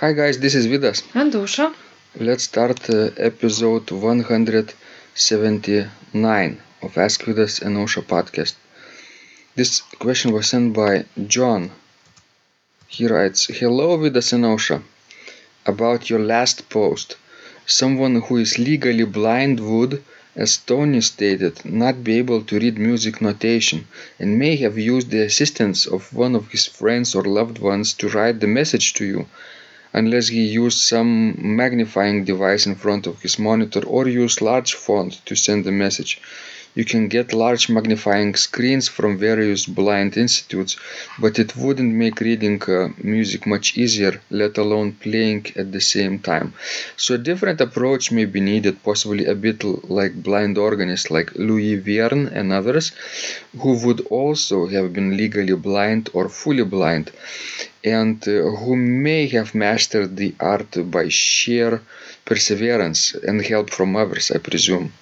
Hi guys, this is Vidas. And Ausra. Let's start uh, episode 179 of Ask Vidas and Ausra podcast. This question was sent by John. He writes, Hello Vidas and Ausra. About your last post, someone who is legally blind would, as Tony stated, not be able to read music notation and may have used the assistance of one of his friends or loved ones to write the message to you unless he used some magnifying device in front of his monitor or used large font to send the message. You can get large magnifying screens from various blind institutes, but it wouldn't make reading uh, music much easier, let alone playing at the same time. So a different approach may be needed, possibly a bit like blind organists like Louis Vierne and others, who would also have been legally blind or fully blind and uh, who may have mastered the art by sheer perseverance and help from others, I presume.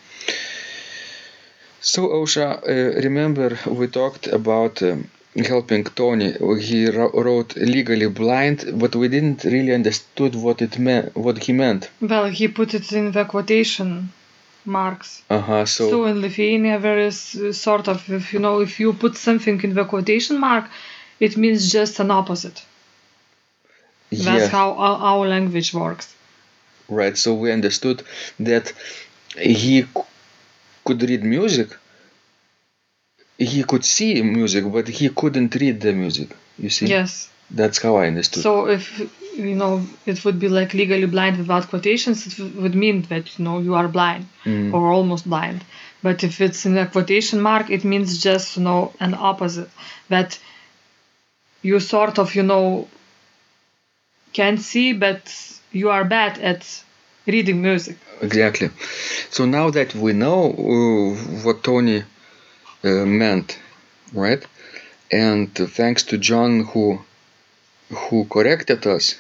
So, Ausra, uh, remember we talked about um, helping Tony. He wrote legally blind, but we didn't really understood what it meant, what he meant. Well, he put it in the quotation marks. Uh-huh, so, So in Lithuania, there is uh, sort of, if you know, if you put something in the quotation mark, it means just an opposite. That's yeah, how our, our language works. right. So we understood that he could read music. He could see music, but he couldn't read the music. You see? Yes. That's how I understood. So if you know, it would be like legally blind without quotations. It would mean that you know you are blind Mm. or almost blind. But if it's in a quotation mark, it means just you know an opposite. That you sort of you know can see, but you are bad at reading music. Exactly. So now that we know uh, what Tony uh, meant, right? And thanks to John who who corrected us,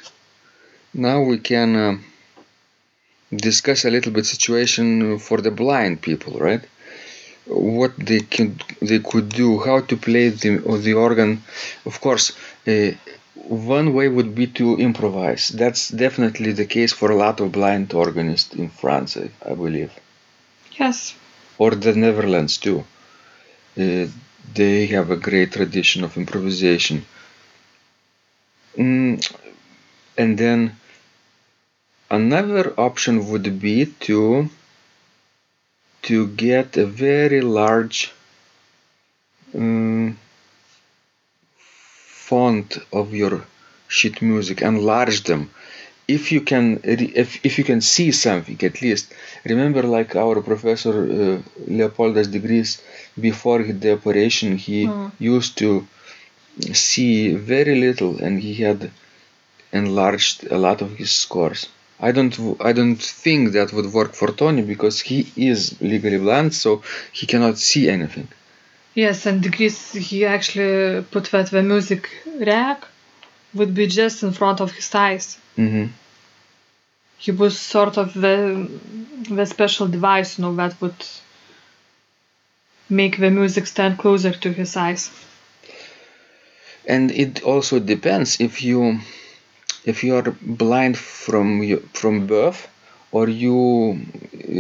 now we can uh, discuss a little bit situation for the blind people, right? What they can they could do, how to play the the organ. Of course, uh, one way would be to improvise. That's definitely the case for a lot of blind organists in France, I, believe, Yes. or the Netherlands too. Uh, they have a great tradition of improvisation. Mm, and then another option would be to to get a very large um, font of your sheet music, enlarge them. If you can, if, if you can see something at least, remember like our professor uh, Leopoldas Digrys before the operation, he Mm. used to see very little, and he had enlarged a lot of his scores. I don't, I don't think that would work for Tony because he is legally blind, so he cannot see anything. Yes, and Chris, he actually put that the music rack would be just in front of his eyes. hmm He was sort of the the special device, you know, that would make the music stand closer to his eyes. and it also depends if you if you are blind from from birth or you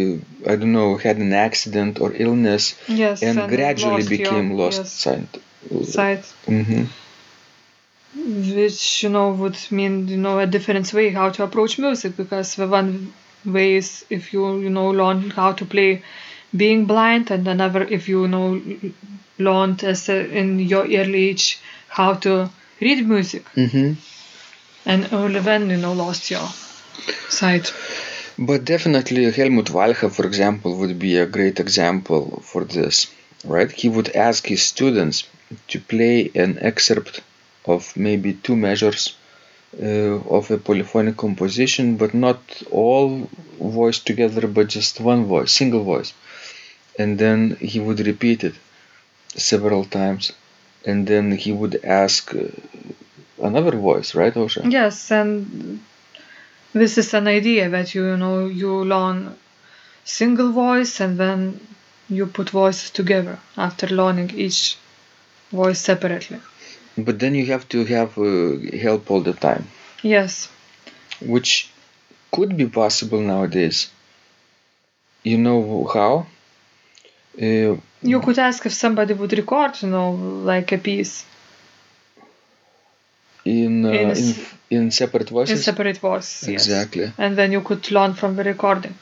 uh, i don't know had an accident or illness Yes, and, and gradually lost your- became lost yes. sight Sight, hmm which you know would mean you know a different way how to approach music because the one way is if you you know learn how to play being blind, and another if you know learned as a, in your early age how to read music, hmm and only then you know lost your sight. But definitely helmut walcha for example would be a great example for this right he would ask his students to play an excerpt of maybe two measures uh, of a polyphonic composition, but not all voice together, but just one voice, single voice. And then he would repeat it several times, and then he would ask uh, another voice, right, Ausra? Yes, and this is an idea that you, you know you learn single voice and then you put voices together after learning each voice separately. But then you have to have uh, help all the time. Yes, which could be possible nowadays. You know how? Uh, You could ask if somebody would record, you know, like a piece in, uh, In in, s- in separate in voices. separate voice. yes. Exactly. And then you could learn from the recording.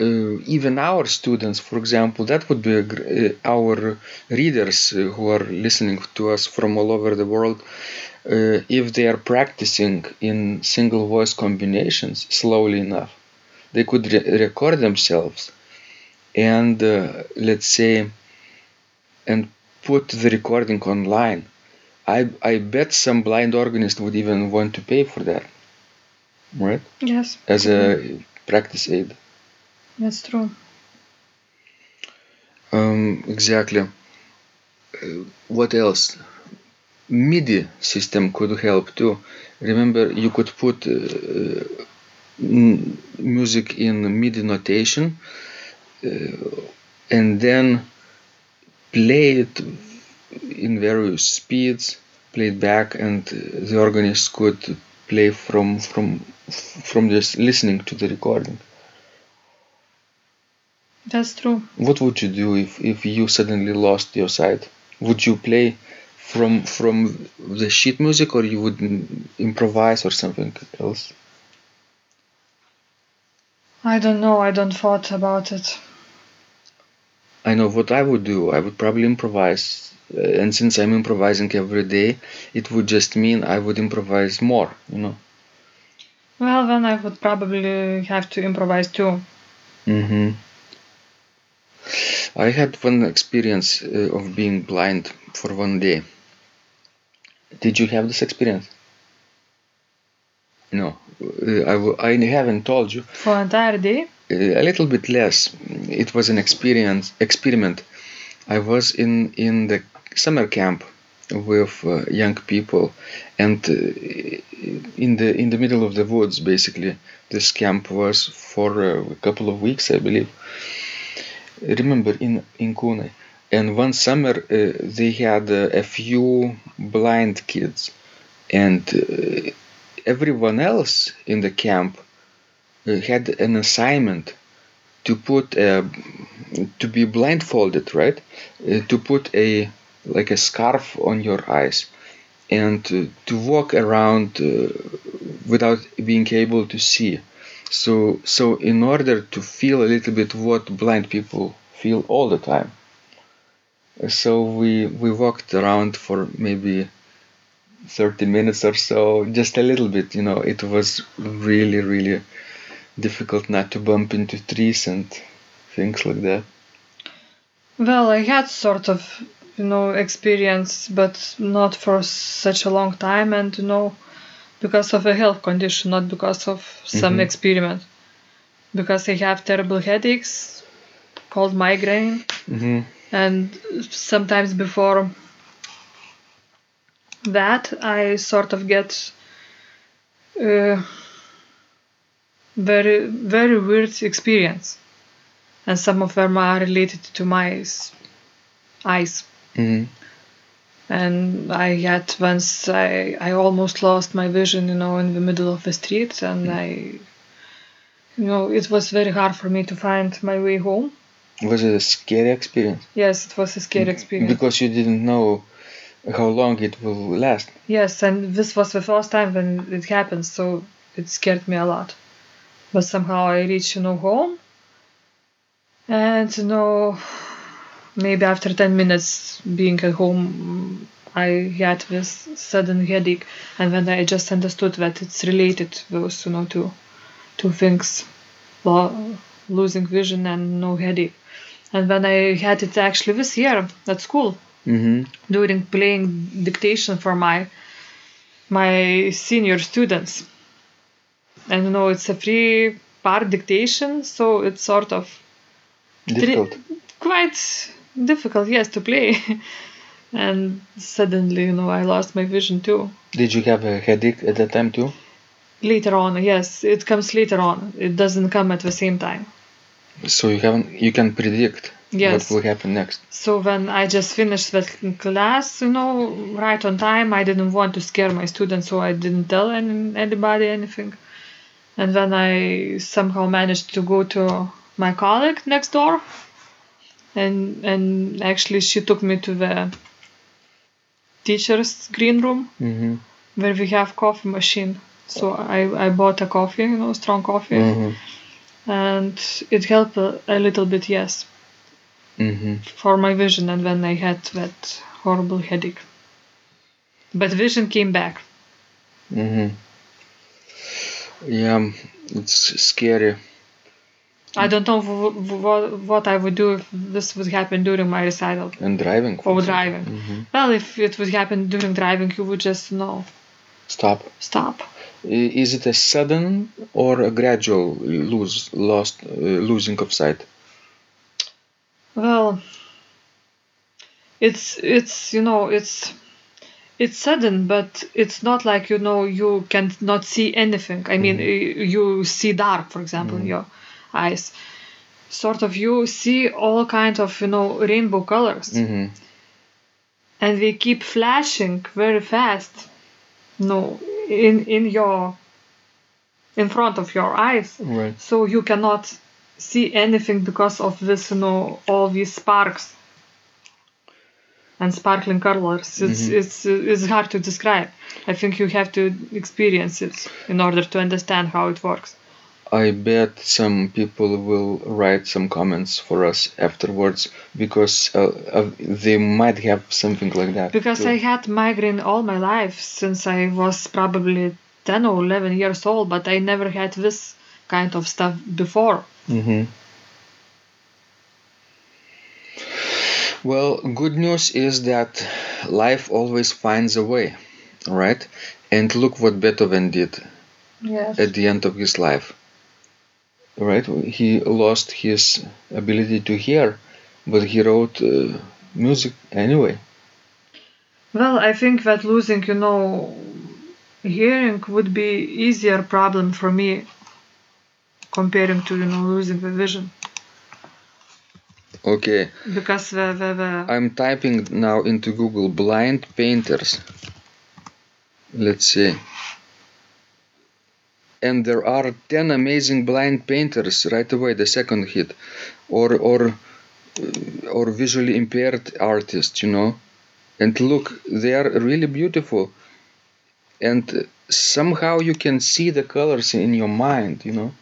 uh, even our students, for example, that would be a gr- uh, our readers uh, who are listening to us from all over the world. Uh, if they are practicing in single voice combinations slowly enough, they could re- record themselves and uh, let's say and put the recording online. I I bet some blind organist would even want to pay for that, right? Yes. As a practice aid. That's true. Um, exactly. Uh, what else? MIDI system could help too. Remember, you could put uh, music in MIDI notation uh, and then play it in various speeds, play it back, and the organist could play from from from just listening to the recording. That's true. What would you do if, if you suddenly lost your sight? Would you play from from the sheet music or you would improvise or something else? I don't know. I don't thought about it. I know what I would do. I would probably improvise. Uh, and since I'm improvising every day, it would just mean I would improvise more, you know. Well, then I would probably have to improvise too. hmm I had one experience uh, of being blind for one day. Did you have this experience? No, uh, I, w- I haven't told you. For an entire day. A little bit less. It was an experience experiment. I was in in the summer camp with uh, young people, and uh, in the in the middle of the woods, basically. This camp was for uh, a couple of weeks, I believe. Remember in in Kune, and one summer uh, they had uh, a few blind kids, and uh, everyone else in the camp had an assignment to put a, to be blindfolded right? Uh, to put a like a scarf on your eyes and uh, to walk around uh, without being able to see. So so in order to feel a little bit what blind people feel all the time so we we walked around for maybe 30 minutes or so just a little bit you know. It was really really difficult not to bump into trees and things like that Well, I had sort of, you know, experience, but not for such a long time, and you know, because of a health condition, not because of some Mhm. experiment. Because I have terrible headaches, called migraine, hmm and sometimes before that, I sort of get uh, very, very weird experience, and some of them are related to my eyes. hmm and I had once I I almost lost my vision, you know, in the middle of the street, and I, you know, it was very hard for me to find my way home. was it a scary experience Yes, it was a scary experience. because you didn't know how long it will last yes, and this was the first time when it happened, so it scared me a lot. But somehow I reached, you know, home, and you know, maybe after ten minutes being at home, I had this sudden headache, and then I just understood that it's related those, you know, two, two things, lo- losing vision and no headache. And when I had it actually this year at school hmm during playing dictation for my my senior students. And you know, it's a free part dictation, so it's sort of difficult quite difficult, yes, to play. and suddenly, you know, I lost my vision too. did you have a headache at that time too Later on, yes, it comes later on. It doesn't come at the same time. so you haven't you can predict Yes. What will happen next? So when I just finished that class, you know, right on time, I didn't want to scare my students, so I didn't tell any, anybody anything. And then I somehow managed to go to my colleague next door, and and actually she took me to the teacher's green room Mm-hmm. where we have coffee machine. So I, I bought a coffee, you know, strong coffee, Mm-hmm. and it helped a, a little bit, yes, Mm-hmm. for my vision. And then I had that horrible headache, but vision came back. Yeah, it's scary. I don't know what, what I would do if this would happen during my recital And driving. for driving. Mm-hmm. Well, if it would happen during driving, you would just know Stop. stop. Is it a sudden or a gradual lose lost uh, losing of sight? Well, it's it's you know it's it's sudden, but it's not like you know you can not see anything. I mean, y- you see dark, for example, in your eyes. Sort of, you see all kind of you know rainbow colors, Mm-hmm. and they keep flashing very fast. No, in in your in front of your eyes Right. so you cannot see anything because of this you know all these sparks and sparkling colors it's it's it's hard to describe i think you have to experience it in order to understand how it works I bet some people will write some comments for us afterwards because uh, uh, they might have something like that. because too. i had migraine all my life since i was probably 10 or 11 years old but i never had this kind of stuff before Mm-hmm. Well, good news is that life always finds a way, right? And look what Beethoven did yes at the end of his life. Right? He lost his ability to hear, but he wrote uh, music anyway. Well, I think that losing, you know, hearing would be easier problem for me comparing to, you know, losing the vision. Okay, Because the, the, the I'm typing now into Google blind painters. Let's see. And there are 10 amazing blind painters right away, the second hit. Or or uh, or visually impaired artists, you know. And look, they are really beautiful. And uh, somehow you can see the colors in your mind, you know.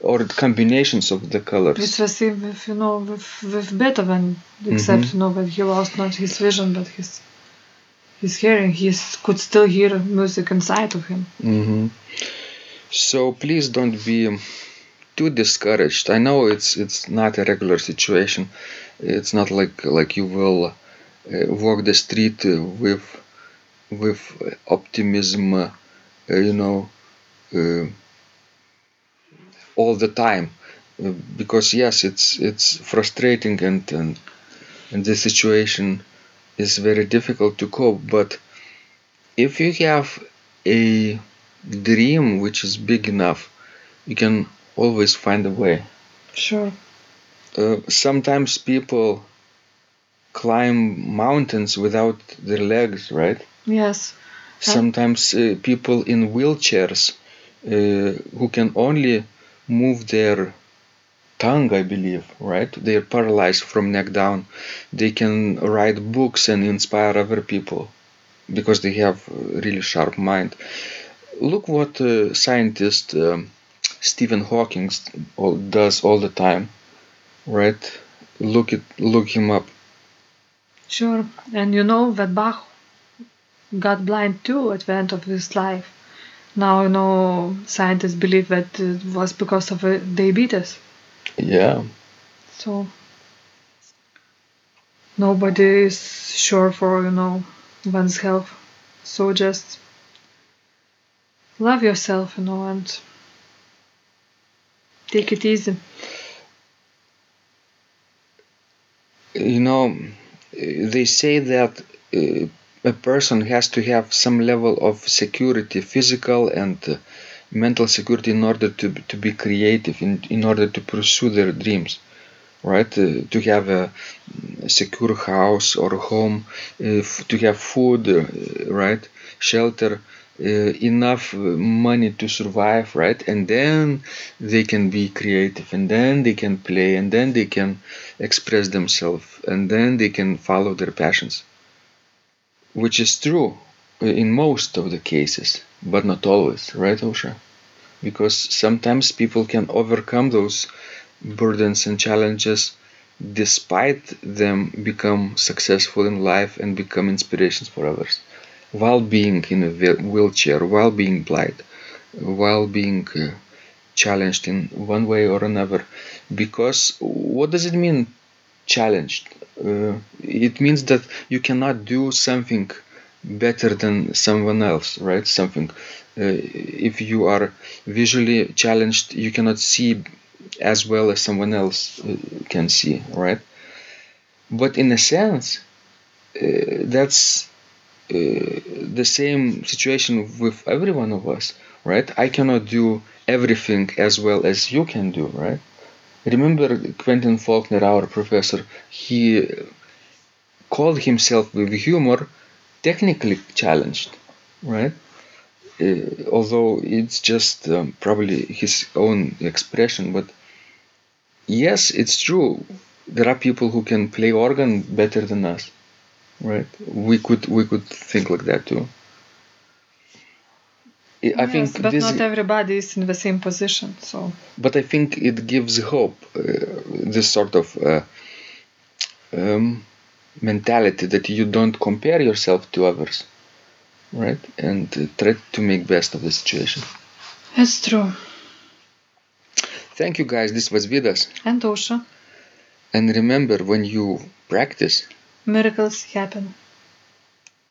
Or combinations of the colors. it's the same with, you know, with, with Beethoven, except, you know, that he lost not his vision, but his his hearing. He could still hear music inside of him. hmm So please don't be too discouraged. I know it's it's not a regular situation. It's not like like you will uh, walk the street with with optimism, uh, you know, uh, all the time. Because yes, it's it's frustrating and and and the situation is very difficult to cope. But if you have a dream which is big enough, you can always find a way. Sure. Uh, sometimes people climb mountains without their legs, right? Yes. Sometimes uh, people in wheelchairs uh, who can only move their tongue, I believe, right? They're paralyzed from neck down. They can write books and inspire other people because they have really sharp mind. Look what uh, scientist um, Stephen Hawking does all the time, right? Look it, look him up. Sure. And you know that Bach got blind too at the end of his life. Now, you know, scientists believe that it was because of uh, diabetes. Yeah, So, nobody is sure for, you know, one's health. So just love yourself, you know, and take it easy. you know, they say that uh, a person has to have some level of security, physical and uh, mental security, in order to to be creative, in in order to pursue their dreams. right? Uh, to have a secure house or home, uh, to have food, uh, right? Shelter, uh, enough money to survive, right? And then they can be creative, and then they can play, and then they can express themselves, and then they can follow their passions, which is true in most of the cases, but not always, right, Ausra? Because sometimes people can overcome those burdens and challenges despite them become successful in life and become inspirations for others while being in a wheelchair while being blind while being uh, challenged in one way or another because what does it mean challenged uh, it means that you cannot do something better than someone else right something uh, if you are visually challenged you cannot see as well as someone else uh, can see, right? But in a sense, uh, that's uh, the same situation with every one of us, right? I cannot do everything as well as you can do, right? Remember Quentin Faulkner, our professor, he called himself with humor technically challenged, right? Uh, although it's just um, probably his own expression, but yes, it's true. There are people who can play organ better than us, right? We could we could think like that too. I yes, think but not everybody is in the same position. So, but I think it gives hope. Uh, this sort of uh, um, mentality that you don't compare yourself to others, right? And uh, try to make best of the situation. That's true. Thank you guys. This was Vidas. And Ausra. And remember, when you practice, miracles happen.